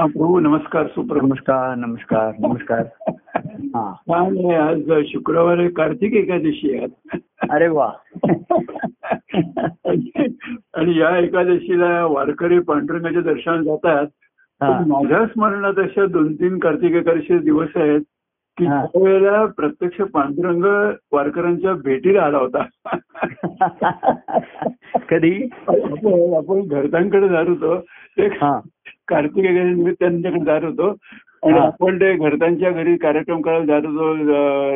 हा, प्रभू नमस्कार सुप्रभात. नमस्कार नमस्कार नमस्कार. हा. काय आज शुक्रवार कार्तिक एकादशी आहे. अरे वा. आणि या एकादशीला वारकरी पांडुरंगाच्या दर्शनाला जातात माझ्या स्मरणात अशा दोन तीन कार्तिक एकादशी दिवस आहेत की. त्यावेळेला प्रत्यक्ष पांडुरंग वारकऱ्यांच्या भेटीला आला होता. कधी? आपण घरच्यांकडे जात होतो. ते हा. कार्तिक निमित्त त्यांच्याकडे जात होतो आणि. आपण ते घरच्यांच्या घरी कार्यक्रम करायला जात होतो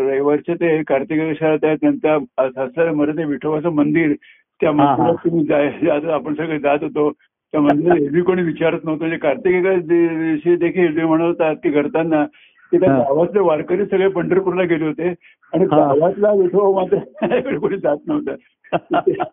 रविवारचे ते कार्तिक एकादशीला त्या त्यांच्या सासऱ्या मध्ये ते विठोबाचं मंदिर त्या. मंदिरात तुम्ही जात- आपण सगळे जात होतो त्या मंदिरात एरवी कोणी विचारत नव्हतं म्हणजे कार्तिक एकादशी दिवशी देखील ते म्हणत होतात की घरच्यांना की त्या. गावातले वारकरी सगळे पंढरपूरला गेले होते आणि. गावातला विठोबा मात्र कोणी जात नव्हतं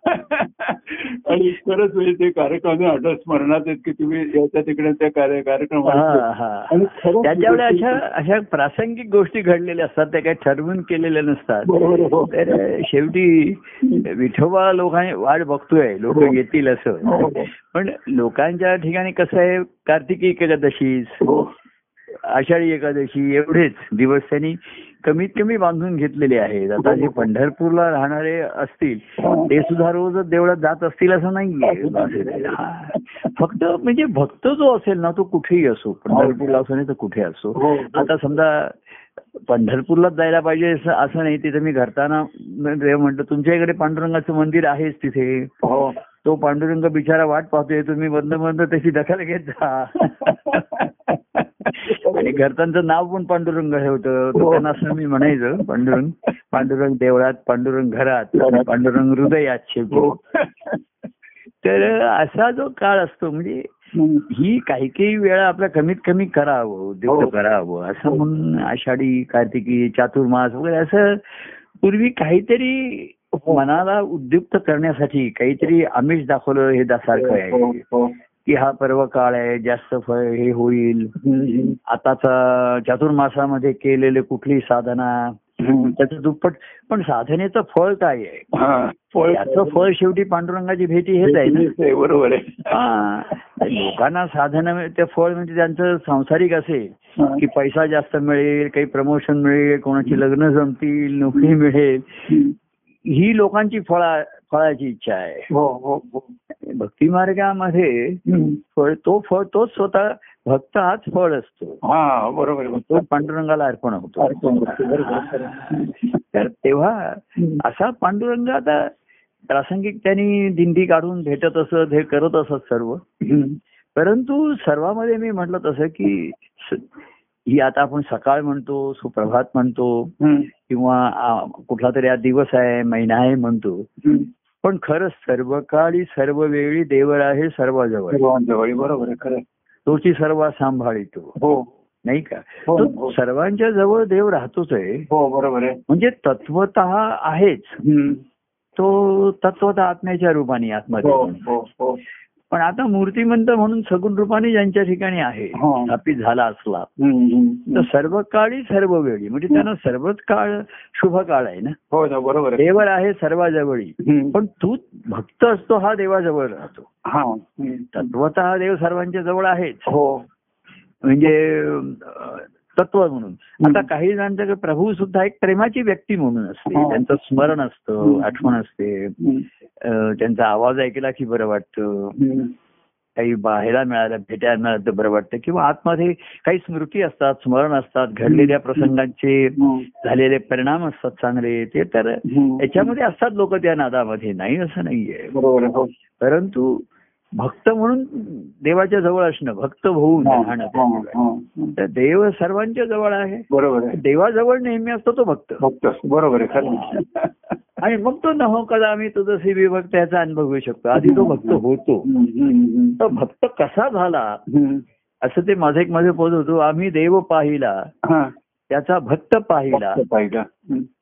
आणि खरंच म्हणजे ते कार्यक्रम आठवत स्मरणात आहेत की तुम्ही याच्या तिकडे त्या कार्य- कार्यक्रमात हा, हा. आणि त्याच्यामुळे अशा अशा प्रासंगिक गोष्टी घडलेल्या असतात त्या काही ठरवून केलेल्या नसतात हो. तर शेवटी विठोबा लोकांनी वाट बघतोय लोक हो. येतील असं हो. पण लोकांच्या ठिकाणी कसं आहे कार्तिकी एकादशी हो. आषाढी एकादशी एवढेच दिवस त्यांनी कमीत कमी बांधून घेतलेले आहेत. आता जे पंढरपूरला राहणारे असतील ते सुद्धा रोजच देवळात जात असतील असं नाहीये. हा. फक्त म्हणजे भक्त जो असेल ना तो कुठेही असो. पंढरपूरला असो नाही तर कुठे असो. हो. आता समजा पंढरपूरलाच जायला पाहिजे असं नाही. तिथे मी घरताना म्हणतो तुमच्या इकडे पांडुरंगाचं मंदिर आहेच तिथे. हो. तो पांडुरंग बिचारा वाट पाहतोय. तुम्ही बंद बंद त्याची दखल घेत जा. आणि घरच्यांचं नाव पण पांडुरंग हे होतं तर हो. त्यांना असं मी म्हणायचं पांडुरंग पांडुरंग देवळात पांडुरंग घरात. पांडुरंग हृदयात शेवटी हो. तर असा जो काळ असतो म्हणजे. ही काही काही वेळा आपल्या कमीत कमी करावं हो. उद्युक्त करावं असं म्हणून आषाढी कार्तिकी चातुर्मास वगैरे असं पूर्वी काहीतरी मनाला उद्युक्त करण्यासाठी काहीतरी आमिष दाखवलं हे सारखं हो, आहे हो. की हा पर्व काळ आहे जास्त फळ हे होईल. आताचा चातुर्मासामध्ये केलेले कुठली साधना. त्याचं दुप्पट पण साधनेचं फळ काय आहे हा. फळ- त्याचं फळ शेवटी पांडुरंगाची भेटी हेच आहे बरोबर आहे हा लोकांना साधन ते फळ म्हणजे त्यांचं सांसारिक असेल. की पैसा जास्त मिळेल काही प्रमोशन मिळेल कोणाची लग्न जमतील नोकरी मिळेल. ही लोकांची फळा फळाची इच्छा आहे हो हो हो भक्ती मार्गामध्ये. फळ तो फळ तोच स्वतः भक्त हाच फळ असतो हा बरोबर. तो पांडुरंगाला अर्पण होतो. तर तेव्हा. असा पांडुरंग आता प्रासंगिक त्यांनी दिंडी काढून भेटत असत हे करत असत सर्व. परंतु सर्वांमध्ये मी म्हटलं तसं की ही आता आपण सकाळ म्हणतो सुप्रभात म्हणतो. किंवा कुठला तरी आज दिवस आहे महिना आहे म्हणतो. पण खरंच सर्व काळी सर्व वेळी देवर आहे सर्वाजवळ बरोबर खरं. तोची सर्व सांभाळितो हो नाही का हो, तो हो. सर्वांच्या जवळ देव राहतोच आहे हो बरोबर आहे म्हणजे तत्वत आहेच. तो तत्वत आत्म्याच्या रूपाने हो हो पण आता मूर्तिमंत म्हणून सगुण रूपाने ज्यांच्या ठिकाणी आहे हो. स्थापित झाला असला. तर सर्व काळी सर्व वेळी म्हणजे त्यांना सर्वच काळ शुभ काळ आहे ना हो ना बरोबर देवर आहे सर्वाजवळी. पण तू भक्त असतो हा देवाजवळ राहतो हा. तत्वत हा देव सर्वांच्या जवळ आहेच हो म्हणजे तत्व म्हणून. आता काही जणांचं प्रभू सुद्धा एक प्रेमाची व्यक्ती म्हणून असते. हो. त्यांचं स्मरण असतं. आठवण असते. त्यांचा आवाज ऐकला की बरं वाटतं. काही बाहेर मिळालं भेटायला मिळालं तर बरं वाटतं. किंवा आतमध्ये काही स्मृती असतात स्मरण असतात घडलेल्या प्रसंगांचे हम्म. झालेले परिणाम असतात चांगले ते तर. याच्यामध्ये असतात लोक त्या नादामध्ये. नाही असं नाहीये. हो. परंतु भक्त म्हणून देवाच्या जवळ असणं भक्त होऊन राहणं. तर देव सर्वांच्या जवळ आहे. बरोबर देवाजवळ नेहमी असतो तो भक्त. फक्त बरोबर आहे. आणि मग तो न हो कदा आम्ही तुझं विभक्त याचा अनुभव घेऊ शकतो. आधी तो भक्त होतो. तो भक्त कसा झाला. असं ते माझं एक मध्ये पोत होतो. आम्ही देव पाहिला. त्याचा भक्त पाहिला. पाहिलं.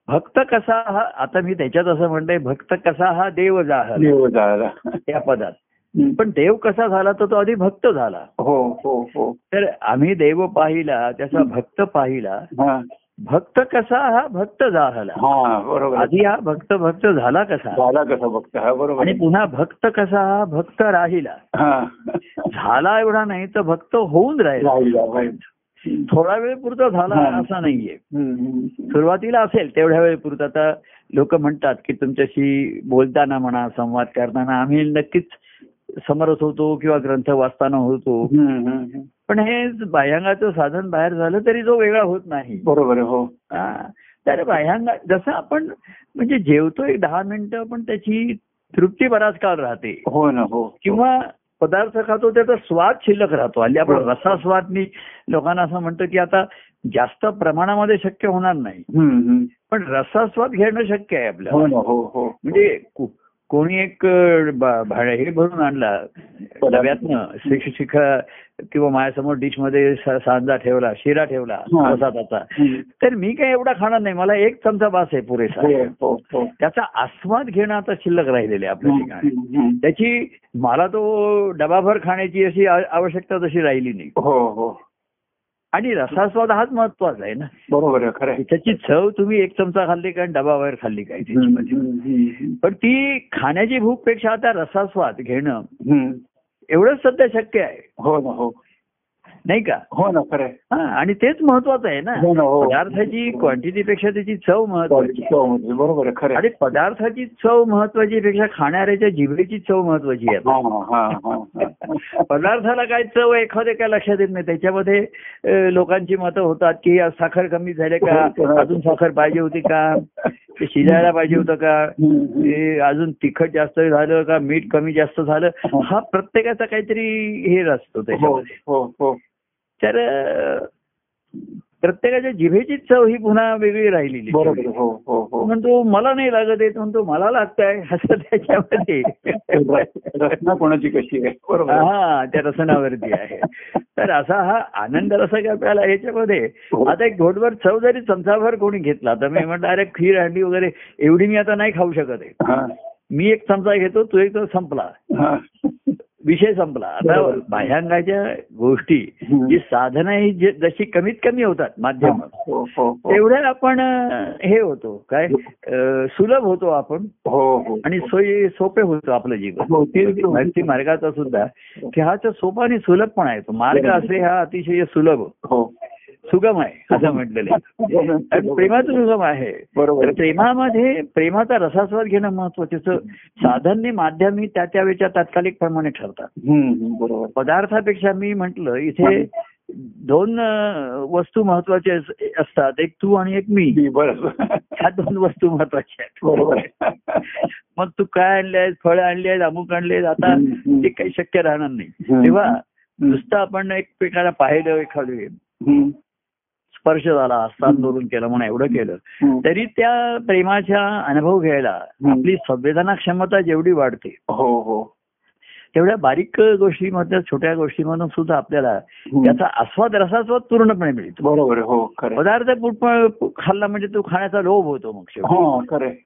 भक्त कसा हा? आता मी त्याच्यात असं म्हणतोय भक्त कसा हा देव जायला त्या पदात. पण देव कसा झाला तर तो आधी भक्त झाला. हो हो हो. तर आम्ही देव पाहिला त्याचा भक्त पाहिला. हा. भक्त कसा हा भक्त झाला. हा बरोबर. आधी हा भक्त भक्त झाला कसा? झाला कसा बघता हा बरोबर. आणि. पुन्हा भक्त कसा हा? भक्त राहिला. झाला एवढा नाही तर भक्त होऊन राहिला. थोडा वेळ पुरता झाला. असा नाहीये. सुरुवातीला असेल तेवढ्या वेळ पुरता. आता लोक म्हणतात की तुमच्याशी बोलताना म्हणा संवाद करताना आम्ही नक्कीच समरस होतो किंवा ग्रंथ वाचताना होतो. पण हे बाह्यांगाचं साधन बाहेर झालं तरी तो वेगळा होत नाही. बरोबर हो. तर बाह्यांगा जसं आपण म्हणजे जेवतो एक दहा मिनिटं पण त्याची तृप्ती बराच काळ राहते. हो ना हो. किंवा पदार्थ खातो त्याचा स्वाद शिल्लक राहतो. हल्ली आपण बरोबर. रसास्वाद मी लोकांना असं म्हणतो की आता जास्त प्रमाणामध्ये शक्य होणार नाही. पण रसास्वाद घेणं शक्य आहे आपल्याला. हो हो हो. म्हणजे कोणी एक अ, बा- भाडं हे भरून आणला डब्यातनं शिख शिख किंवा माझ्यासमोर डिशमध्ये सांजा ठेवला शिरा ठेवला. प्रसादाचा. तर मी काय एवढा खाणार नाही मला एक चमचा बास आहे पुरेसा हो, हो, हो. त्याचा आस्वाद घेणं आता शिल्लक राहिलेले आपल्या ठिकाणी. त्याची मला तो डबाभर खाण्याची अशी आवश्यकता तशी राहिली नाही आणि रसास्वाद हाच महत्त्वाचा आहे ना बरोबर खरं. त्याची चव तुम्ही एक चमचा खाल्ली काय आणि डबाबाहेर खाल्ली काय. पण ती खाण्याची भूकपेक्षा आता रसास्वाद घेणं. एवढंच सध्या शक्य आहे हो ना हो नाही का हो ना खरं. हा आणि तेच महत्वाचं आहे ना हो हो पदार्थाची क्वांटिटीपेक्षा त्याची चव महत्वाची. चव बरोबर खरं आणि. पदार्थाची चव महत्वाची पेक्षा खाण्याच्या जिभेची चव महत्वाची आहे हा हा हा हा. पदार्थाला काय चव एखादे काय लक्षात येत नाही त्याच्यामध्ये लोकांची मतं होतात की साखर कमी झाले का अजून साखर पाहिजे होती का ते शिजायला पाहिजे होतं का. ते अजून तिखट जास्त झालं का? मीठ कमी जास्त झालं? हा. प्रत्येकाचा काहीतरी हे असतो हो त्याच्यामध्ये हो हो. तर प्रत्येकाच्या जिभेची चव ही पुन्हा वेगळी राहिलेली आहे. हो हो हो. म्हणतो मला नाही लागत आहे. म्हणतो मला लागतंय. असं त्याच्यामध्ये. रचना कोणाची कशी आहे? बरोबर. आहे. हा त्या रसनावरती आहे. तर असा हा आनंद रस काय प्याला याच्यामध्ये. आता एक घोटभर चव जरी चमचाभर कोणी घेतला तर मी म्हटलं अरे खीर अंडी वगैरे एवढी मी आता नाही खाऊ शकत आहे. मी एक चमचा घेतो तो एक संपला. विषय संपला. आता. बाह्यांगाच्या गोष्टी. जी साधनं ही जशी कमीत कमी होतात माध्यम हो हो हो तेवढ्या आपण हे होतो. काय? सुलभ होतो आपण आणि सोयी सोपे होतो आपलं जीवन. भक्ती मार्गाचा सुद्धा की हा तर सोपा आणि सुलभ पण आहे. तो मार्ग असे हा अतिशय सुलभ. सुगम आहे असं म्हटलेलं आहे. आणि प्रेमाचं सुगम आहे. बरोबर. प्रेमामध्ये प्रेमाचा रसास्वाद घेणं महत्वाचं साधन माध्यम ही त्या त्या वेळच्या तात्कालिक प्रमाणे ठरतात बरोबर. पदार्थापेक्षा मी म्हंटल इथे दोन वस्तू महत्त्वाच्या अस- असतात. एक तू आणि एक मी. बरोबर. ह्या दोन वस्तू महत्त्वाच्या बरोबर आहेत. आहे. मग तू काय आणले फळं आणली आहेत अमुक आणले आहेत आता. ते काही शक्य राहणार नाही. तेव्हा नुसतं आपण एकमेकाला पाहिलं एखादं स्पर्श झाला हस्तांदोलन दोलन केलं म्हणून एवढं केलं. तरी त्या प्रेमाचा अनुभव घ्यायला. आपली संवेदना क्षमता जेवढी वाढते हो हो तेवढ्या बारीक गोष्टीमधल्या छोट्या गोष्टीमधून सुद्धा आपल्याला. त्याचा आस्वाद रसास्वाद पूर्णपणे मिळतो बरोबर हो. पदार्थ खाल्ला म्हणजे तो खाण्याचा लोभ होतो मग. हो.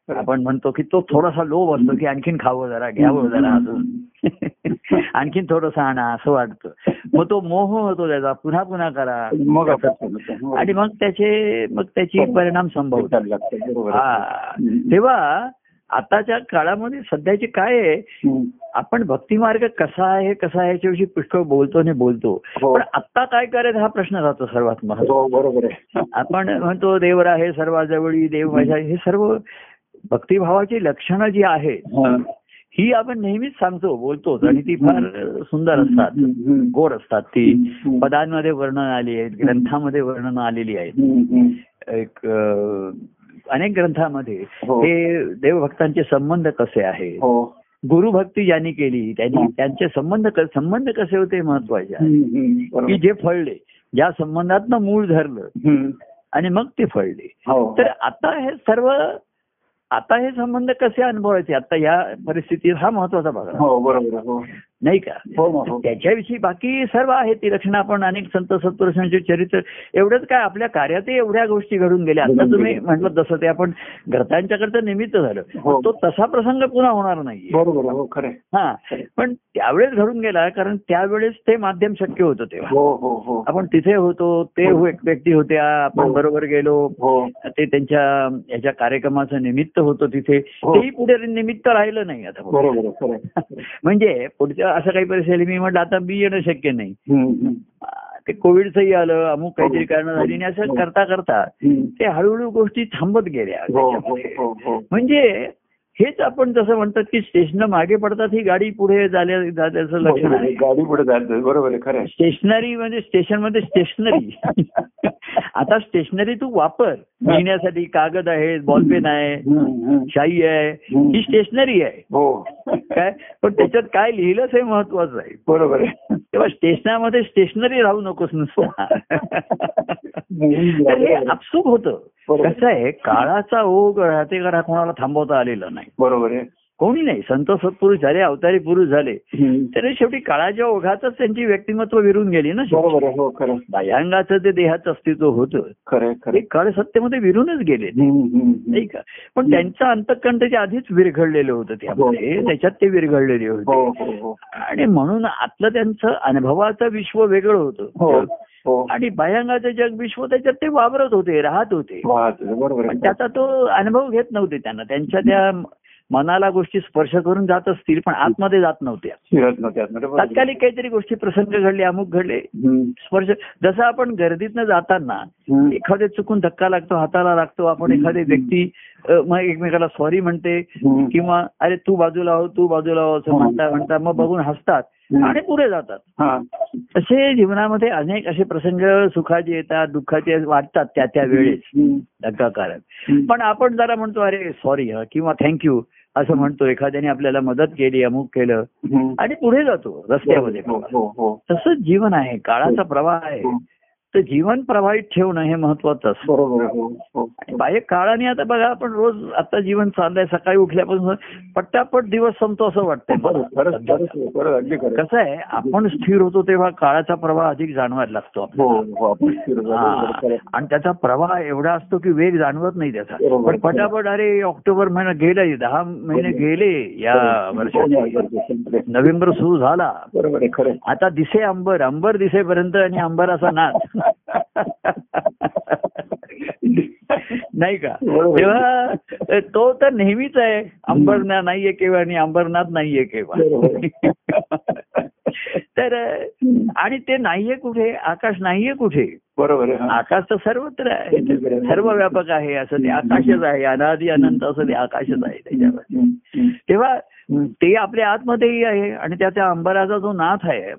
आपण म्हणतो की तो थोडासा लोभ असतो की आणखीन खावं जरा घ्यावं जरा अजून आणखीन थोडंसं आणा असं वाटतं मग तो मोह होतो त्याचा पुन्हा पुन्हा करा मग. हो. आणि मग त्याचे मग त्याची परिणाम संभवतात. हा तेव्हा आताच्या काळामध्ये सध्याचे काय आहे. आपण भक्ती मार्ग कसा आहे कसा आहे याच्याविषयी पुष्कळ बोलतो आणि बोलतो. हो. पण आता काय करायचं हा प्रश्न राहतो सर्वात महत्त्वाचा हो बरोबर आहे. आपण म्हणतो देव आहे सर्वाजवळी देव माझ्या हे सर्व भक्तिभावाची लक्षणं जी आहेत हा. आपण नेहमीच सांगतो बोलतोच आणि ती फार सुंदर असतात. गोड असतात ती. पदांमध्ये वर्णन आली आहेत ग्रंथामध्ये वर्णन आलेली आहेत. एक अनेक ग्रंथामध्ये हो. हे देवभक्तांचे संबंध कसे आहेत हो गुरुभक्ती ज्यांनी केली त्यांनी हा. त्यांचे संबंध संबंध कसे होते महत्त्वाचे आहे. की. जे फळले ज्या संबंधातनं मूळ धरलं. आणि मग ते फळले तर आता हे सर्व आता हे संबंध कसे अनुभवायचे आता या परिस्थितीत हा महत्त्वाचा भाग आहे. बरोबर आहे, नाही का? हो हो. त्याच्याविषयी बाकी सर्व आहेत ती लक्षणं आपण अनेक संत सत्पुरुषांचे चरित्र एवढंच काय आपल्या कार्यातही एवढ्या गोष्टी घडून गेल्या. आता तुम्ही म्हटलं तसं ते आपण घरच्यांच्याकडचं निमित्त झालं. हो. तो तसा प्रसंग पुन्हा होणार नाहीये. बरोबर आहे, हो आहे. हा पण त्यावेळेस घडून गेला कारण त्यावेळेस ते माध्यम शक्य होतं तेव्हा. आपण तिथे होतो ते एक व्यक्ती होत्या आपण. बरोबर गेलो. ते त्यांच्या याच्या कार्यक्रमाचं निमित्त होतं तिथे. तेही पुढे निमित्त राहिलं नाही आता. आहे, आहे. म्हणजे पुढच्या असं काही परिस्थिती मी म्हटलं आता मी येणं शक्य नाही. ते कोविडचंही आलं अमुक काहीतरी कारण झाली आणि असं करता करता हम्म. ते हळूहळू गोष्टी थांबत गेल्या हो हो. हो हो म्हणजे हेच आपण जसं म्हणतात की स्टेशन मागे पडतात ही गाडी पुढे जाण्याचं लक्षण आहे गाडी पुढे जायचं बरोबर आहे खरं. स्टेशनरी म्हणजे स्टेशनमध्ये स्टेशनरी. आता स्टेशनरी तू वापर. लिहिण्यासाठी कागद आहे बॉलपेन आहे. शाई आहे. ही स्टेशनरी आहे. हो. काय? पण त्याच्यात काय लिहिलंच हे महत्वाचं आहे. बरोबर आहे. तेव्हा स्टेशनामध्ये स्टेशनरी राहू नकोस नुसतं. हे आपसूक होतं. कसं आहे काळाचा ओघ राहते का कोणाला थांबवता आलेला नाही. बरोबर आहे. कोणी नाही. संत सत्पुरुष झाले अवतारी पुरुष झाले. तरी शेवटी काळाच्या ओघातच त्यांची व्यक्तिमत्व विरून गेली ना हो. बाह्यांगाचं ते देहाचं अस्तित्व होतं. खरं आहे, खरं ते. काळ सत्तेमध्ये विरूनच गेले. नाही का? पण त्यांचं अंतकण त्याच्या आधीच विरघळलेलं होतं त्यामध्ये त्याच्यात ते विरघळलेले हो होते. हो हो आणि म्हणून आतलं त्यांचं अनुभवाचं विश्व वेगळं हो होतं. हो आणि बाह्यांगाचं जग विश्व त्याच्यात ते वावरत होते राहत होते. त्याचा तो अनुभव घेत नव्हते त्यांना. त्यांच्या त्या मनाला गोष्टी स्पर्श करून जात असतील पण आतमध्ये जात नव्हत्या. तात्कालिक काहीतरी गोष्टी प्रसंग घडले अमुक घडले स्पर्श जसं आपण गर्दीतनं जाताना हम्म. एखादे चुकून धक्का लागतो हाताला लागतो आपण एखादी व्यक्ती मग एकमेकाला सॉरी म्हणते. किंवा अरे तू बाजूला हो तू बाजूला हो असं. म्हणता म्हणता मग बघून हसतात. आणि पुढे जातात असे जीवनामध्ये अनेक असे प्रसंग सुखाचे येतात दुःखाचे वाटतात त्या त्या वेळेस. धक्काकारक हम्म. पण आपण जरा म्हणतो अरे सॉरी किंवा थँक्यू असं म्हणतो. एखाद्याने आपल्याला मदत केली अमुक केलं. आणि पुढे जातो रस्त्यामध्ये. हो हो हो तसंच जीवन आहे. काळाचा प्रवाह आहे. तर जीवन प्रवाहित ठेवणं हे महत्वाचं असतं बरोबर बाह्य काळाने आता बघा आपण रोज आता जीवन चाललंय सकाळी उठल्यापासून पट्टापट दिवस संपतो असं वाटतंय. कसं आहे आपण स्थिर होतो तेव्हा काळाचा प्रवाह अधिक जाणवायला लागतो. हो हो. आणि त्याचा प्रवाह एवढा असतो की वेग जाणवत नाही त्याचा. पण पटापट अरे ऑक्टोबर महिना गेले दहा महिने गेले या संपले. नोव्हेंबर सुरू झाला. आता दिसे अंबर अंबर दिसेपर्यंत आणि अंबराचा नाच नाही का. तेव्हा तो तर नेहमीच आहे. अंबरनाथ नाहीये केव्हा आणि अंबरनाथ नाहीये केव्हा. तर आणि ते नाहीये कुठे? आकाश नाहीये कुठे? बरोबर. आकाश तर सर्वत्र आहे. सर्व व्यापक आहे. असं ते आकाशच आहे. अनादी अनंत असं ते आकाशच आहे हम्म. तेव्हा ते आपल्या आतमध्येही आहे आणि त्याच्या अंबराचा जो नाथ आहे.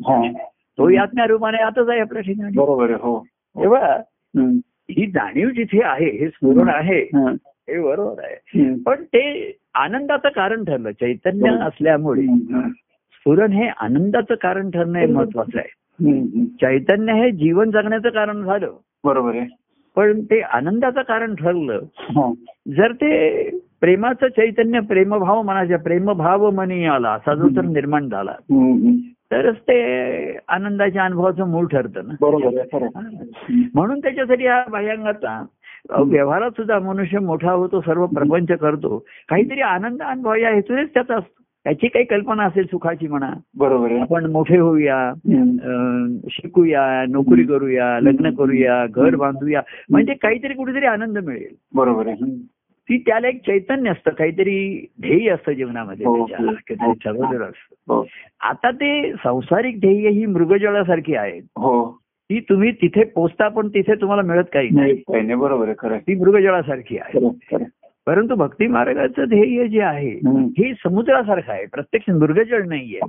हा. तोही आत्म्या रूपाने आतच आहे आपल्या ठिकाणी बरोबर आहे हो तेव्हा. ही जाणीव जिथे आहे हे स्फुरण आहे हा. बरोबर आहे. पण ते आनंदाचं कारण ठरलं चैतन्य असल्यामुळे. स्फुरण हे आनंदाचं कारण ठरणं हे महत्वाचं आहे. चैतन्य हे जीवन जगण्याचं कारण झालं बरोबर आहे पण ते आनंदाचं कारण ठरलं हा. जर ते प्रेमाचं चैतन्य प्रेमभाव म्हणायचं प्रेमभाव मनी आला असा जो तर निर्माण झाला. तरच ते आनंदाच्या अनुभवाचं मूळ ठरतं ना. बरोबर. म्हणून त्याच्यासाठी हा बाह्यांगाचा व्यवहारात सुद्धा मनुष्य मोठा होतो सर्व प्रपंच करतो. काहीतरी आनंद अनुभव या हेतूनेच त्याचा असतो. त्याची काही कल्पना असेल सुखाची म्हणा. बरोबर आपण मोठे होऊया शिकूया नोकरी करूया लग्न करूया घर बांधूया म्हणजे काहीतरी कुठेतरी आनंद मिळेल. बरोबर आहे. ती त्याला एक चैतन्य असतं काहीतरी ध्येय असतं जीवनामध्ये हो, त्याच्या हो, हो. असतं आता ते सांसारिक ध्येय ही मृगजळासारखी आहेत ती तुम्ही तिथे पोचता पण तिथे तुम्हाला मिळत काही नाही बरोबर आहे खरं. ती मृगजळासारखी आहे. परंतु भक्ती मार्गाचं ध्येय जे आहे. हे समुद्रासारखं आहे प्रत्यक्ष मृगजळ नाहीये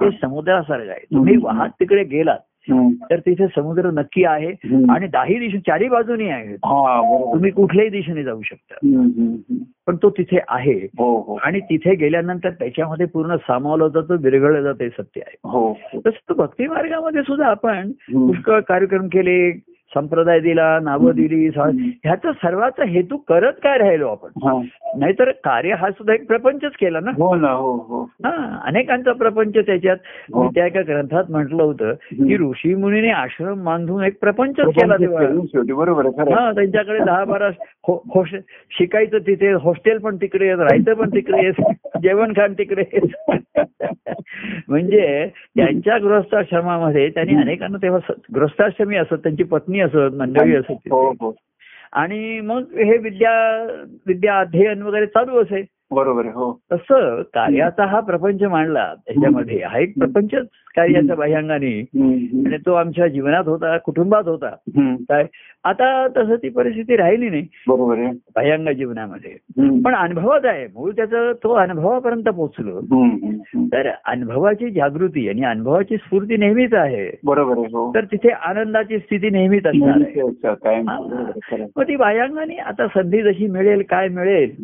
ते समुद्रासारखं आहे तुम्ही. वाहत तिकडे गेलात. तर तिथे समुद्र नक्की आहे. आणि दाही दिशे चारी बाजूनी हा बरोबर तुम्ही कुठल्याही दिशेने जाऊ शकता. पण तो तिथे आहे हो हो आणि तिथे गेल्यानंतर त्याच्यामध्ये पूर्ण सामावलं जातं विरघळलं जातं हे सत्य आहे हो. तसं भक्ती मार्गामध्ये सुद्धा आपण. पुष्कळ कार्यक्रम केले संप्रदाय दिला नावं दिली ह्याचा सर्वाचा हेतू करत काय राहिलो आपण? हा. नाहीतर कार्य हा सुद्धा एक प्रपंचच केला ना? हो ना हो हो. हा अनेकांचा प्रपंच त्याच्यात. हो. त्या एका ग्रंथात म्हटलं होतं की ऋषी मुनीने आश्रम बांधून एक प्रपंचच केला बरोबर. हा त्यांच्याकडे दहा बारा होश- शिकायचं तिथे हॉस्टेल पण तिकडे आहे, राहायचं पण तिकडे आहे, जेवण खाण तिकडे. म्हणजे त्यांच्या गृहस्थाश्रमामध्ये त्यांनी अनेकांना तेव्हा गृहस्थाश्रमी असत त्यांची पत्नी असत मंडळी असत हो. हो आणि मग हे विद्या विद्या अध्ययन वगैरे चालू असे बरोबर हो. तसं कार्याचा हा प्रपंच मांडला त्याच्यामध्ये हा एक प्रपंचच कार्याच्या बाह्यांगाने. आणि तो आमच्या जीवनात होता कुटुंबात होता. काय? आता तसं ती परिस्थिती राहिली नाही. बरोबर बाह्यांग जीवनामध्ये. पण अनुभवात आहे. मूळ त्याचं तो अनुभवापर्यंत पोहोचलो. तर अनुभवाची जागृती आणि अनुभवाची स्फूर्ती नेहमीच आहे. बरोबर हो. तर तिथे आनंदाची स्थिती नेहमीच असणार आहे. मग ती बाह्यांगाने आता संधी जशी मिळेल काय मिळेल.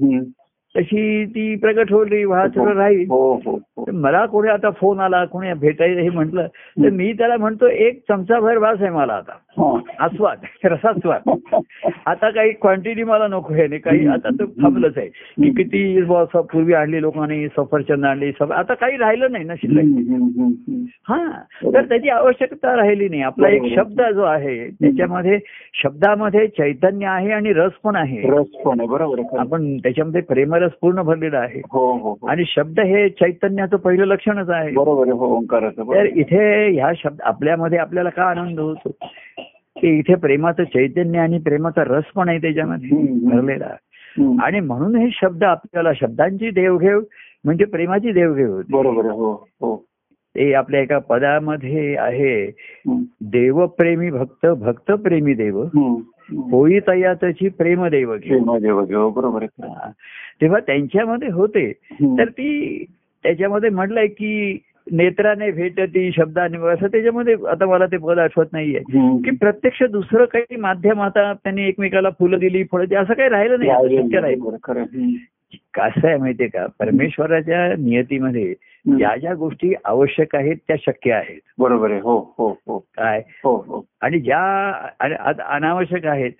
तशी ती प्रगट होईल वाहत राहील. हो हो हो. तर मला कोणी आता फोन आला कोणी भेटायचं हे म्हटलं तर मी त्याला म्हणतो एक चमचाभर वास आहे मला आता. हा. आस्वाद रसास्वाद. आता काही क्वांटिटी मला नको आहे नाही काही. आता तर थांबलंच आहे. की किती पूर्वी आणली लोकांनी सफरचंद आणली आता काही राहिलं नाही ना शिल्लक. हा. तर त्याची आवश्यकता राहिली नाही. आपला एक. शब्द जो आहे त्याच्यामध्ये शब्दामध्ये चैतन्य आहे आणि रस पण आहे. रस पण आहे बरोबर. आपण त्याच्यामध्ये प्रेमरस पूर्ण भरलेला आहे. हो हो हो. आणि शब्द हे चैतन्याचं पहिलं लक्षणच आहे. बरोबर हो तर. इथे ह्या शब्द आपल्यामध्ये आपल्याला का आनंद होतो? की इथे प्रेमाचं चैतन्य आणि प्रेमाचा रस पण आहे त्याच्यामध्ये. भरलेला. आणि म्हणून हे शब्द आपल्याला शब्दांची देवघेव म्हणजे प्रेमाची देवघेव होती बरोबर हो हो ते आपल्या एका पदामध्ये आहे. देवप्रेमी भक्त भक्त प्रेमी देव. होई तयातची प्रेम देव बरोबर. तेव्हा त्यांच्यामध्ये होते. तर ती त्याच्यामध्ये म्हटलंय की नेत्राने भेटती शब्दाने असं त्याच्यामध्ये आता मला ते पद आठवत नाहीये. की प्रत्यक्ष दुसरं काही माध्यम आता त्यांनी एकमेकाला फुलं दिली फळं दिली असं काही राहिलं नाही शक्य राहील. कसं आहे माहितीये का? परमेश्वराच्या नियतीमध्ये. ज्या ज्या गोष्टी आवश्यक आहेत त्या शक्य आहेत. बरोबर आहे. हो हो हो. काय? हो हो. आणि ज्या अनावश्यक आहेत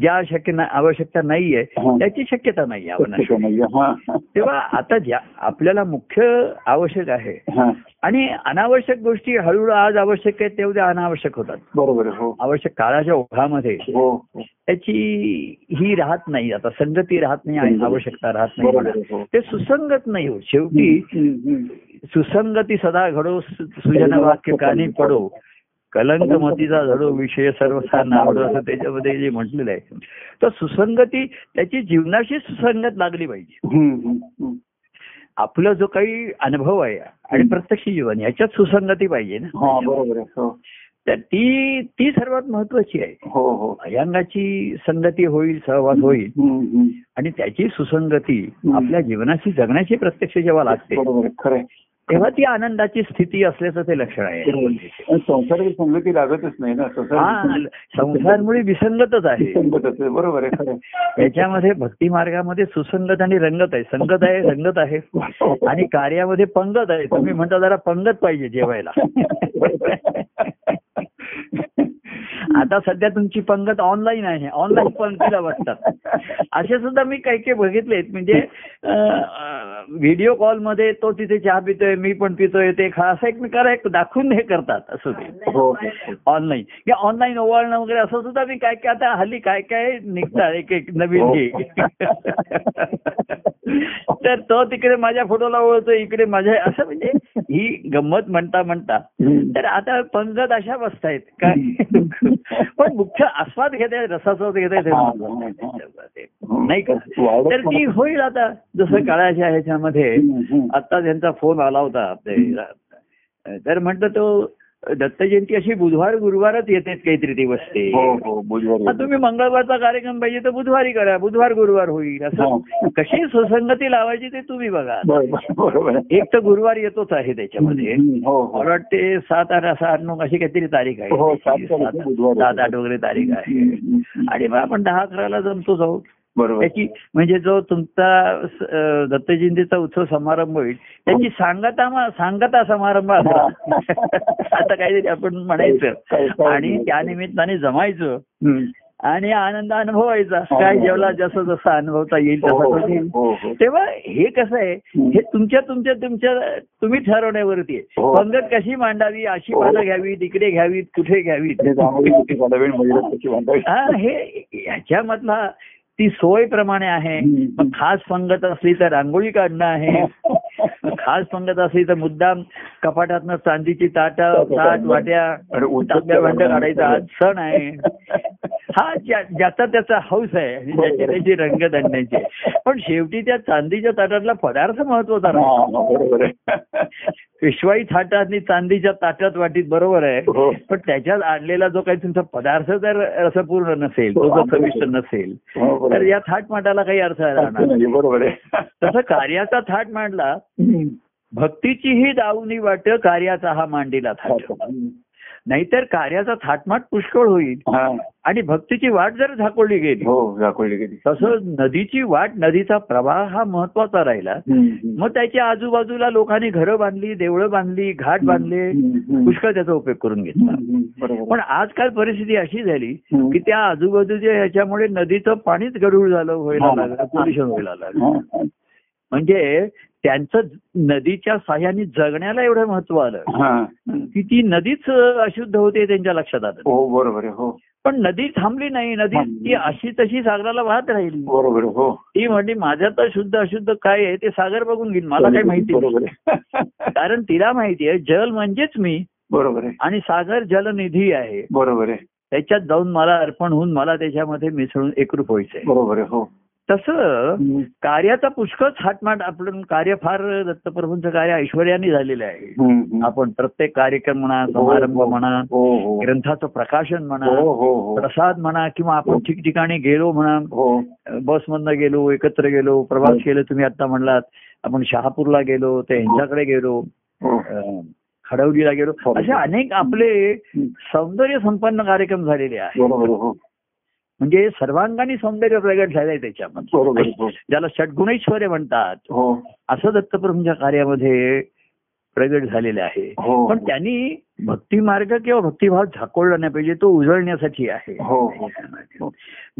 ज्या शक्य ना- आवश्यकता नाहीये. त्याची शक्यता नाही. तेव्हा आता ज्या आपल्याला मुख्य आवश्यक आहे. आणि अनावश्यक गोष्टी हळूहळू आज आवश्यक आहेत तेवढ्या अनावश्यक होतात बरोबर हो आवश्यक काळाच्या ओघामध्ये हो हो. त्याची ही राहत नाही आता संगती राहत नाही आणि आवश्यकता राहत नाही ते सुसंगत नाही हो शेवटी. सुसंगती सदा घडो सुजन वाक्य कानी पडो कलंक मतीचा धडो विषय सर्वसार नावडो असं त्याच्यामध्ये जे म्हटलेलं आहे. तर सुसंगती त्याची जीवनाशी सुसंगत लागली पाहिजे. आपला जो काही अनुभव आहे आणि प्रत्यक्ष जीवन ह्याच्यात सुसंगती पाहिजे ना. हा तर ती ती सर्वात महत्वाची आहे. हो हो. अयंगाची संगती होईल सहवास होईल. आणि त्याची सुसंगती. आपल्या जीवनाशी जगण्याची प्रत्यक्ष जेव्हा लागते. तेव्हा ती आनंदाची स्थिती असल्याचं ते लक्षण आहे. आणि संसाराची संगती लागतच नाही ना. संसार संसारमुळे विसंगतच आहे. बरोबर आहे. त्याच्यामध्ये भक्ती मार्गामध्ये सुसंगत आणि रंगत आहे. संगत आहे रंगत आहे. आणि कार्यामध्ये पंगत आहे. तुम्ही म्हणता जरा पंगत पाहिजे जेवायला. आता सध्या तुमची पंगत ऑनलाईन आहे. ऑनलाईन पंक्तीला बसतात असे सुद्धा मी काही काही बघितलेत. म्हणजे व्हिडिओ कॉलमध्ये तो तिथे चहा पितोय मी पण पितोय ते खा असं एकमेकाला एक दाखवून हे करतात असं ते. ऑनलाईन किंवा ऑनलाईन ओवाळणं वगैरे असं सुद्धा मी काय काय आता हल्ली काय काय निघतात एक एक नवीन. हे. तर तो तिकडे माझ्या फोटोला ओळखतो इकडे माझ्या असं म्हणजे ही गंमत म्हणता म्हणता. तर आता पंगत अशा बसतायत काय? पण मुख्य आस्वाद घेत आहेत रसास्वाद घेत आहेत नाही का? तर ती होईल आता. जसं काळाच्या ह्याच्यामध्ये. आता त्यांचा फोन आला होता तर म्हटलं तो दत्त जयंती अशी बुधवार गुरुवारच येते काहीतरी दिवस ते. हो हो तुम्ही मंगळवारचा कार्यक्रम पाहिजे तर बुधवारी करा. बुधवार गुरुवार होईल. असं हो. कशी सुसंगती लावायची ते तुम्ही बघा. एक तर गुरुवार येतोच आहे त्याच्यामध्ये. हो हो मला वाटते सात आठ सात नऊ अशी काहीतरी तारीख आहे. सात आठ वगैरे तारीख आहे. आणि मग आपण दहा अकराला जमतो जाऊ. त्याची म्हणजे जो तुमचा दत्तजयंतीचा उत्सव समारंभ होईल त्याची सांगता सांगता समारंभ असा आता काहीतरी आपण म्हणायचं. आणि त्या निमित्ताने जमायचं. आणि आनंद अनुभवायचा. काय जेवला जसं जसं अनुभवता येईल हो, तसं हो, तो येईल. हो, हो. तेव्हा हे कसं आहे हे तुमच्या तुमच्या तुमच्या तुम्ही ठरवण्यावरती आहे. हो. पंगत कशी मांडावी अशी पानं घ्यावी तिकडे घ्यावीत कुठे घ्यावीत. हा हे ह्याच्यामधला ती सोय प्रमाणे आहे. मग खास पंगत असली तर रांगोळी काढणं आहे. खास पंगत असली तर मुद्दाम कपाटातनं चांदीची ताट ताट वाट्या तांब्या भांड काढायचा आज सण आहे. हा ज्या- ज्याचा त्याचा हौस आहे. आणि ज्याची त्याची रंगधंड्याची आहे. पण शेवटी त्या चांदीच्या ताटातला पदार्थ महत्त्वाचा हा, हा, पेशवाई थाटात आणि चांदीच्या ताटात वाटीत बरोबर आहे हो. पण त्याच्यात आणलेला जो काही तुमचा पदार्थ जर रसपूर्ण नसेल तो जर चविष्ट नसेल हो, तर. या थाट मांडाला काही अर्थ राहणार बरोबर आहे तसं कार्याचा थाट मांडला हम्म. भक्तीचीही दावणी वाट कार्याचा हा मांडीला थाट नाहीतर कार्याचा थाटमाट पुष्कळ होईल हा. आणि भक्तीची वाट जर झाकोळली गेली हो दाखवली गेली तसं नदीची वाट नदीचा प्रवाह हा महत्त्वाचा राहिला. मग त्याच्या आजूबाजूला लोकांनी घरं बांधली देवळं बांधली घाट बांधले. पुष्कळ त्याचा उपयोग करून घेतला पण आजकाल परिस्थिती अशी झाली. की त्या आजूबाजूच्या ह्याच्यामुळे नदीचं पाणीच गढूळ झालं व्हायला हा. लागलं पोल्युशन व्हायला लागलं हा. म्हणजे त्यांचं नदीच्या साह्याने जगण्याला एवढं महत्त्व आलं. की ती नदीच अशुद्ध होते त्यांच्या लक्षात आलं हो बरोबर हो पण नदी थांबली नाही. नदी. ती अशी तशी सागराला वाहत राहिली. बरोबर हो. ती म्हणली माझ्यात तर शुद्ध अशुद्ध काय आहे ते सागर बघून घेईन. मला काही माहिती. बरोबर कारण तिला माहिती आहे जल म्हणजेच मी. बरोबर आहे. आणि सागर जलनिधी आहे. बरोबर आहे. त्याच्यात जाऊन मला अर्पण होऊन मला त्याच्यामध्ये मिसळून एकरूप व्हायचंय. बरोबर आहे हो. तसं. कार्याचा पुष्कळच हातमाट आपलं कार्य फार दत्तप्रभूंचं कार्य ऐश्वर्याने झालेलं आहे. आपण प्रत्येक कार्यक्रम म्हणा समारंभ म्हणा हो हो. ग्रंथाचं प्रकाशन म्हणा हो हो हो. प्रसाद म्हणा किंवा आपण ठिकठिकाणी गेलो म्हणा हो. बसमधनं गेलो एकत्र गेलो प्रवास केले तुम्ही आता म्हणलात आपण शहापूरला गेलो ते यांच्याकडे गेलो हो. खडवलीला गेलो हो. असे अनेक आपले सौंदर्य संपन्न कार्यक्रम झालेले आहेत. हो. म्हणजे सर्वांगाने सौंदर्य प्रगट झालंय त्याच्यामध्ये. हो ज्याला षटगुणेश्वर म्हणतात हो. असं दत्तप्रभूंच्या कार्यामध्ये प्रगट झालेले आहे. हो. पण त्यांनी भक्ती मार्ग किंवा भक्तिभाव झाकोळला नाही पाहिजे तो उजळण्यासाठी आहे. हो.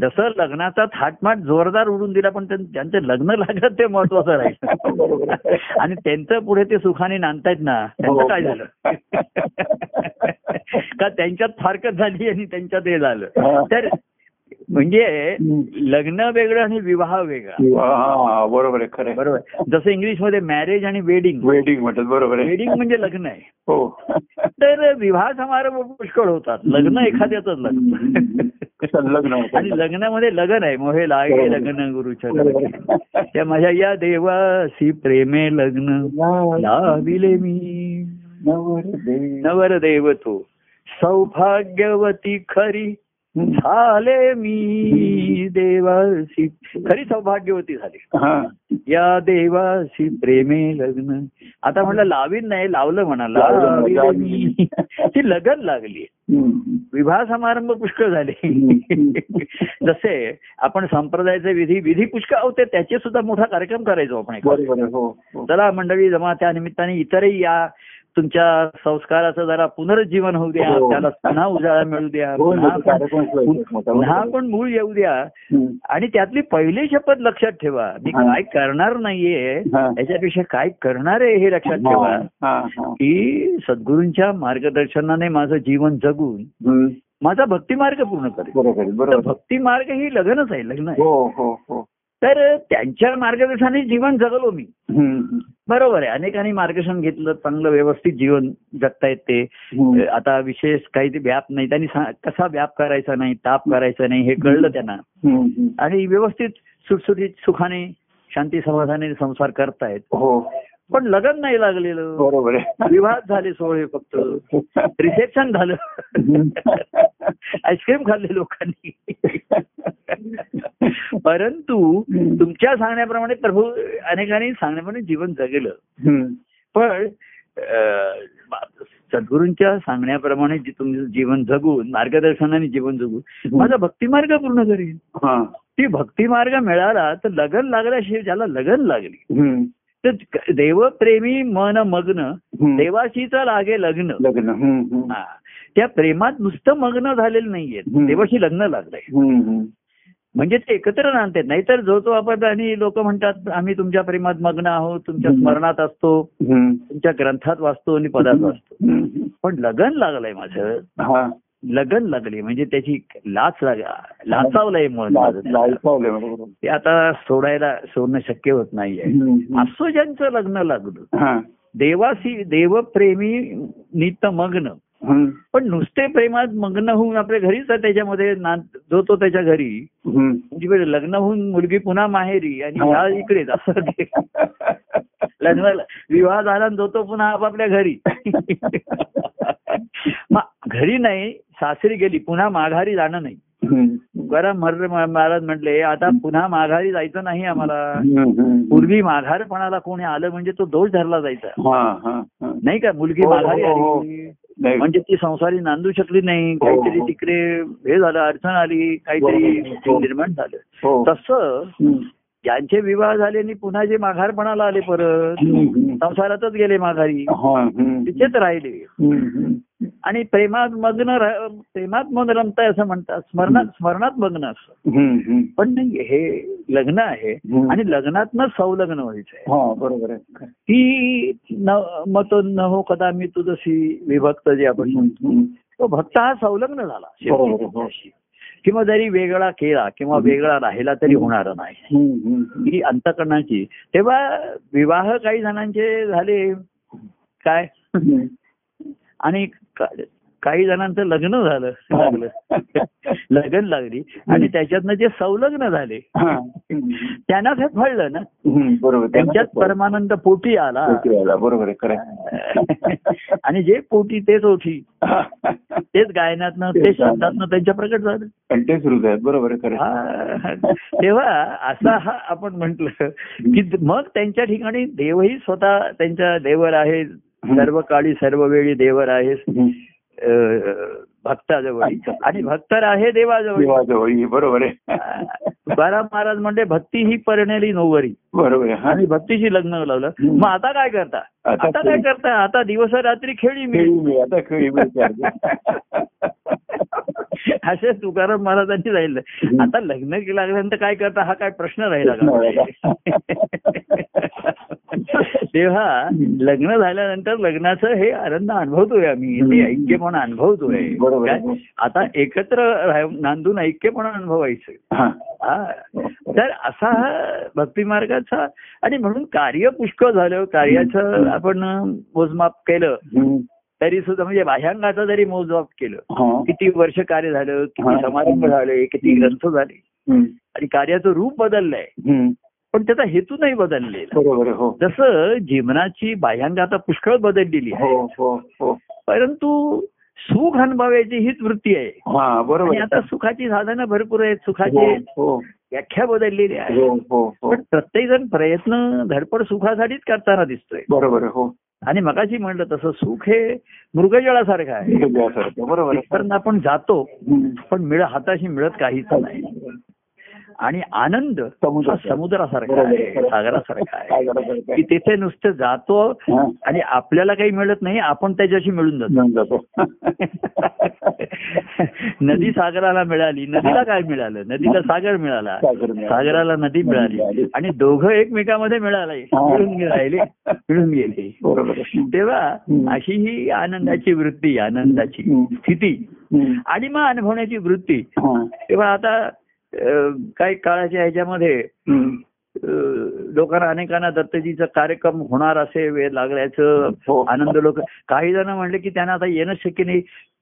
जसं लग्नाचा थाटमाट जोरदार उडून दिला पण त्यां- त्यांचं लग्न लागलं ते महत्वाचं राहील. आणि त्यांचं पुढे ते सुखाने नांदतायत ना त्यांचं. काय झालं? का त्यांच्यात फारकत झाली आणि त्यांच्यात हे झालं. तर म्हणजे. लग्न वेगळं आणि विवाह वेगळा. बरोबर आहे खरं. बरोबर जसं इंग्लिशमध्ये मॅरेज आणि वेडिंग वेडिंग म्हणतात बरोबर आहे. वेडिंग म्हणजे लग्न आहे. हो. तर विवाह समारंभ पुष्कळ होतात. लग्न एखाद्याच लग्न. संलग्न होतं. आणि लग्नामध्ये लग्न आहे. मोहे लागे लग्न गुरुच्या लग्न. त्या माझ्या या देवासी प्रेमे लग्न. लाविले मी. नवरदेव. नवरदेव तो. सौभाग्यवती खरी झाले मी देवासी खरी सौभाग्यवती झाली. हा. या देवासी प्रेमे लग्न. आता म्हणलं लावीन नाही लावलं म्हणा लावलं, लाविले लावलं. मी. ती लगन लागली. विवाह समारंभ पुष्कळ झाले. जसे आपण संप्रदायाचे विधी विधी पुष्कळ होते त्याचे सुद्धा मोठा कार्यक्रम करायचो आपण हो हो. चला मंडळी जमा त्या निमित्ताने इतरही या तुमच्या संस्काराचं जरा पुनरुज्जीवन होऊ द्या हो. त्याला पुन्हा उजाळा मिळू द्या हो, पुन्हा मोठा. पुन्हा पण मूळ येऊ द्या. आणि त्यातली पहिली शपथ लक्षात ठेवा मी हा. काय करणार नाहीये हा. याच्यापेक्षा काय करणार आहे हे लक्षात ठेवा हा, हा. की सद्गुरूंच्या मार्गदर्शनाने माझं जीवन जगून. माझा भक्ती मार्ग पूर्ण करेल. भक्ती मार्ग ही लग्नच आहे लग्न आहे हो हो हो तर त्यांच्या मार्गदर्शनाने जीवन जगलो मी. बरोबर आहे. अनेकांनी मार्गदर्शन घेतलं चांगलं व्यवस्थित जीवन जगतायत ते. हम्म. आता विशेष काही ते व्याप नाही. त्यांनी कसा व्याप करायचा नाही ताप करायचा नाही हे कळलं त्यांना. आणि व्यवस्थित सुटसुटीत सुखाने शांती समाधानाने संसार करतायत. हो. पण लग्न नाही लागलेलं. बरोबर विवाह झाले सोहळे फक्त. रिसेप्शन झालं. आईस्क्रीम खाल्ले लोकांनी. परंतु तुमच्या सांगण्याप्रमाणे प्रभू अनेकांनी सांगण्याप्रमाणे जीवन जगलं. पण सद्गुरूंच्या सांगण्याप्रमाणे जे तुमचं जीवन जगून मार्गदर्शनाने जीवन जगून माझा भक्तिमार्ग पूर्ण करीन. हा. ती भक्ती मार्ग मिळाला तर लगन लागल्याशिवाय ज्याला लगन लागली. तर देवप्रेमी मन मग्न. देवाशीच लागे लग्न लग्न. हा. त्या प्रेमात नुसतं मग्न झालेलं नाहीये. देवाशी लग्न लागलंय. म्हणजे ते एकत्र नांदतात नाहीतर जो तो आपण आणि लोक म्हणतात आम्ही तुमच्या प्रेमात मग्न आहोत तुमच्या. स्मरणात असतो. तुमच्या ग्रंथात वाचतो आणि पदात वाचतो. पण लगन लागलंय माझं लगन लागली म्हणजे त्याची लाच लाचावलंय बरोबर. ते आता सोडायला सोडणं शक्य होत नाहीये ज्यांचं लग्न लागलं. देवासी देवप्रेमी नित्य मग्न. पण नुसते प्रेमात मग्न होऊन आपल्या घरीच त्याच्यामध्ये जो तो त्याच्या घरी. म्हणजे लग्न होऊन मुलगी पुन्हा माहेरी आणि हा. हा इकडेच असं लग्न विवाह झाला जो तो पुन्हा आपापल्या घरी मग घरी नाही सासरी गेली पुन्हा माघारी जाणं नाही. तुकाराम महाराज म्हटले आता पुन्हा माघारी जायचं नाही आम्हाला. पूर्वी माघारपणाला कोणी आलं म्हणजे तो दोष धरला जायचा हा, हा, हा. नाही का मुलगी हो, माघारी हो, हो. आली नाही. म्हणजे ती संसारी नांदू शकली नाही हो, काहीतरी हो. तिकडे हे झालं अडचण आली काहीतरी हो, हो. निर्माण झालं हो. तसं. ज्यांचे विवाह झाले आणि पुन्हा जे माघारपणाला आले परत. संसारातच गेले माघारी हा. तिथेच राहिले. आणि प्रेमात मग्न प्रेमात मग्न रमताय असं म्हणतात स्मरणात स्मरणात मग्न असं हम्म, हम्म. पण नाही हे लग्न आहे. आणि लग्नातनं सौलग्न व्हायचंय हा बरोबर आहे ती न मत न हो कदा मी तुझशी विभक्त जे आपण म्हणतो. तो भक्त हा संलग्न झाला बरोबर, हो. शेवटी किंवा जरी वेगळा केला किंवा वेगळा राहिला तरी होणार नाही. ही अंतकरणाची. तेव्हा विवाह काही जणांचे झाले काय. आणि काही जणांचं लग्न झालं लागलं. लग्न लागली आणि त्याच्यातनं जे संलग्न झाले हा. हम्म. त्यांना हे फळलं ना. बरोबर. त्यांच्यात परमानंद पोटी आला. बरोबर आणि जे पोटी तेच ओठी तेच गायनातनं तेच शब्दातनं त्यांच्या प्रकट झालं. तेच हृदय आहेत बरोबर. तेव्हा असा हा आपण म्हंटल की मग त्यांच्या ठिकाणी देवही स्वतः त्यांच्या देवर आहे. सर्व काळी सर्व वेळी देवर आहे. हम्म. भक्ताजवळ. आणि भक्तर आहे देवाजवळ. देवाजवळ ही बरोबर आहे. तुकाराम महाराज म्हणजे भक्ती ही परणेली नोवरी बरोबर आहे. आणि भक्तीशी लग्न लावलं. मग आता काय करता? आता काय. करता? आता दिवस रात्री खेळी मी आता खेळी असे तुकाराम महाराजांची राहिलं. आता लग्न लागल्यानंतर काय करता? हा काय प्रश्न राहिला. तेव्हा लग्न झाल्यानंतर लग्नाचं हे आनंद अनुभवतोय आम्ही ते ऐक्यपणा अनुभवतोय. आता एकत्र नांदून ऐक्यपणा अनुभवायचं हा. हा तर असा हा भक्ती मार्गाचा आणि म्हणून कार्य पुष्कळ झालं कार्याचं आपण मोजमाप केलं. तरी सुद्धा म्हणजे बाह्यांगाचं जरी मोजमाप केलं. किती वर्ष कार्य झालं किती. समारंभ झाले किती ग्रंथ झाले. आणि कार्याचं रूप बदललंय. पण त्याचा हेतू नाही बदललेला. हो. जसं जीवनाची बाह्यांग आता पुष्कळ बदललेली आहे. हो हो परंतु सुख अनुभवायची हीच वृत्ती आहे. हा बरोबर. आता सुखाची साधनं भरपूर आहेत. सुखाची व्याख्या बदललेली आहे. पण प्रत्येक जण प्रयत्न धडपड सुखासाठीच करताना दिसतोय. बरोबर हो. आणि मगाशी म्हणलं तसं सुख हे मृगजळासारखं आहे. बरोबर आपण जातो. पण मिळ हाताशी मिळत काहीच नाही. आणि आनंद समुद्र. समुद्रासारखा आहे. सागरासारखा आहे? की तिथे नुसतं जातो. आणि आपल्याला काही मिळत नाही आपण त्याच्याशी मिळून जातो नदी सागराला मिळाली नदीला काय मिळालं नदीला सागर मिळाला सागर मिळाला. सागराला नदी मिळाली आणि दोघं एकमेकांमध्ये मिळाले. मिळून राहिले मिळून गेले. तेव्हा. अशी ही आनंदाची वृत्ती आनंदाची. स्थिती. आणि मग अनुभवण्याची वृत्ती. तेव्हा आता काही काळाच्या ह्याच्यामध्ये लोकांना अनेकांना दत्तजीचा कार्यक्रम होणार असे वेळ लागल्याचं हो. आनंद लोक काही जण म्हणले की त्यांना आता येणं शक्य नाही.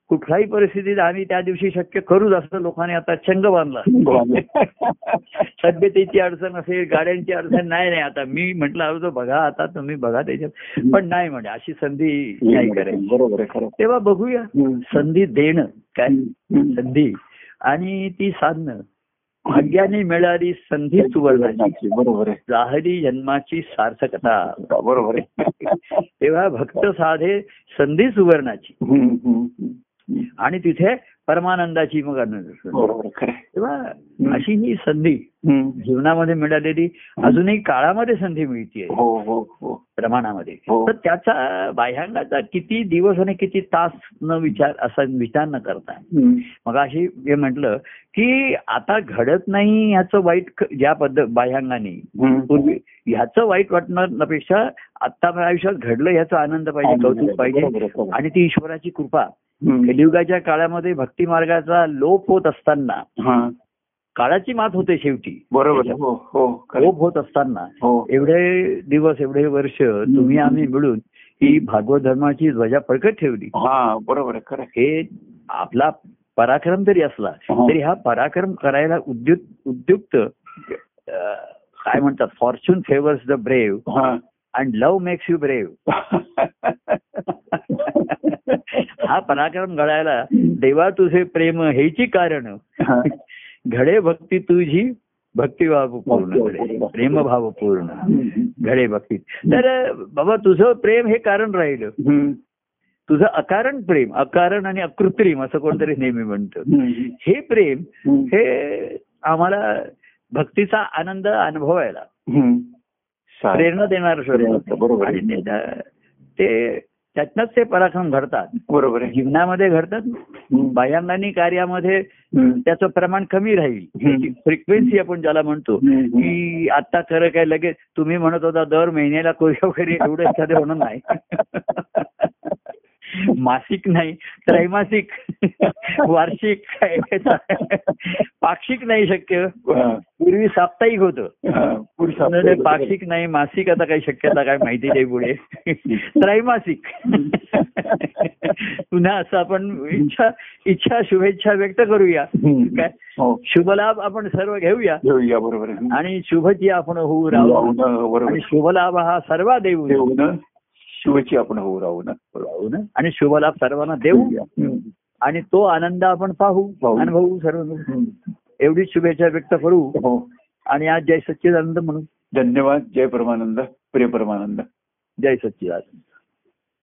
कुठल्याही परिस्थितीत आम्ही त्या दिवशी शक्य करूच असं लोकांनी आता चंग बांधला. तब्येतीची अडचण असेल गाड्यांची अडचण नाही नाही आता मी म्हटलं अहो बघा आता तुम्ही बघा त्याच्यात. पण नाही म्हणजे अशी संधी नाही करायची. तेव्हा बघूया. संधी देणं काय. संधी. आणि ती साधणं भाग्याने मिळाली संधी सुवर्णाची. बरोबर आहे. जाहली जन्माची सार्थकता. बरोबर आहे. तेव्हा भक्त साधे संधी सुवर्णाची. आणि तिथे परमानंदाची मग आनंद खरं आहे. तेव्हा अशी ही संधी. जीवनामध्ये मिळालेली अजूनही काळामध्ये संधी मिळतीये हो हो हो प्रमाणामध्ये हो. तर त्याचा बाह्यांगाचा किती दिवस आणि किती तास न विचार असा विचार न करता. मग अशी हे म्हटलं की आता घडत नाही ह्याचं वाईट ज्या पद्धत बाह्यांगाने. पूर्वी ह्याचं वाईट वाटण्यापेक्षा आता आयुष्यात घडलं ह्याचा आनंद पाहिजे कौतुक पाहिजे. आणि ती ईश्वराची कृपा. कलियुगाच्या काळामध्ये भक्ती मार्गाचा लोप होत असताना हा. काळाची मात होते शेवटी बरोबर हो हो. लोप होत असताना हो एवढे दिवस एवढे वर्ष तुम्ही आम्ही मिळून ही भागवत धर्माची ध्वजा फडकत ठेवली बरोबर. हे आपला पराक्रम जरी असला हा. तरी हा पराक्रम करायला उद्युक्त उद्युक्त काय म्हणतात fortune favours the brave. And love makes you brave हा पराक्रम घडायला देवा तुझे प्रेम हेची कारण. घडे भक्ती तुझी भक्तिभाव पूर्ण प्रेमभाव पूर्ण घडे भक्ती तर बाबा तुझं प्रेम हे कारण राहिलं. तुझं अकारण प्रेम अकारण आणि अकृत्रिम असं कोणतरी नेहमी म्हणतं. हे प्रेम. हे आम्हाला भक्तीचा आनंद अनुभवायला. प्रेरणा देणार ते त्यातनंच ते पराक्रम घडतात बरोबर जीवनामध्ये घडतात हम्म. बाह्यांगानी कार्यामध्ये. त्याचं प्रमाण कमी राहील. फ्रिक्वेन्सी आपण ज्याला म्हणतो. की आता खरं काय लगेच तुम्ही म्हणत होता दर महिन्याला कोरिया वगैरे एवढं एखादं होणार नाही मासिक नाही त्रैमासिक वार्षिक काय पाक्षिक नाही शक्य. पूर्वी साप्ताहिक होतं. हा. नाही, आपले- पाक्षिक नाही मासिक आता काही शक्यता काय माहिती नाही पुढे. त्रैमासिक. पुन्हा असं आपण इच्छा इच्छा शुभेच्छा व्यक्त करूया. काय? हो. शुभलाभ आपण सर्व घेऊया. घेऊया बरोबर आणि शुभची आपण होऊ राहू. आणि शुभलाभ हा सर्व देऊ. देऊ ना. शिवची आपण होऊ राहू ना. राहू ना. आणि शुभलाभ सर्वांना देऊ. आणि तो आनंद आपण पाहू. अनुभवू सर्व. एवढीच शुभेच्छा व्यक्त करू. हो. आणि आज जय सच्चिदानंद म्हणू धन्यवाद. जय परमानंद. प्रिय परमानंद. जय सच्चिदानंद.